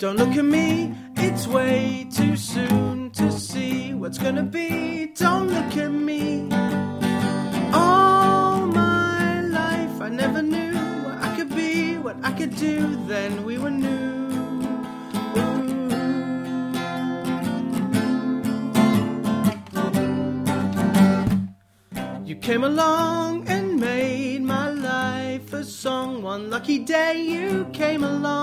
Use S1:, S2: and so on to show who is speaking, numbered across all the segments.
S1: Don't look at me, it's way too soon to see what's gonna be. Don't look at me. All my life I never knew what I could be, what I could do, then we were new. You came along and made my life a song. One lucky day you came along.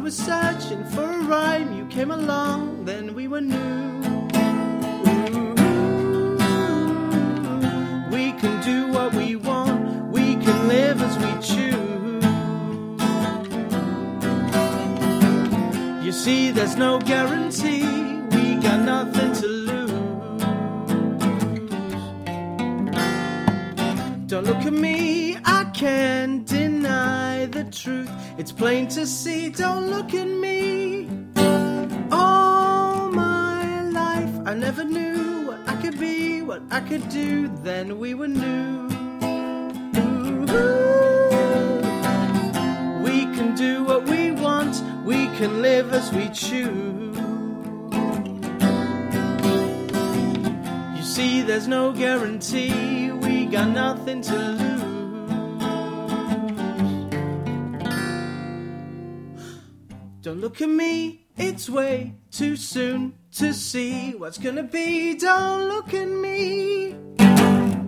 S1: Was searching for a rhyme, you came along, then we were new. We can do what we want, we can live as we choose. You see, there's no guarantee, we got nothing Don't look at me, I can't deny the truth. It's plain to see, don't look at me. All my life, I never knew what I could be, what I could do. Then we were new. We can do what we want, we can live as we choose. You see, there's no guarantee, we got nothing to lose. Don't look at me, it's way too soon to see what's gonna be. Don't look at me.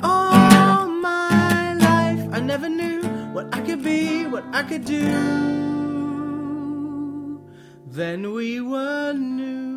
S1: All my life, I never knew what I could be, what I could do. Then we were new.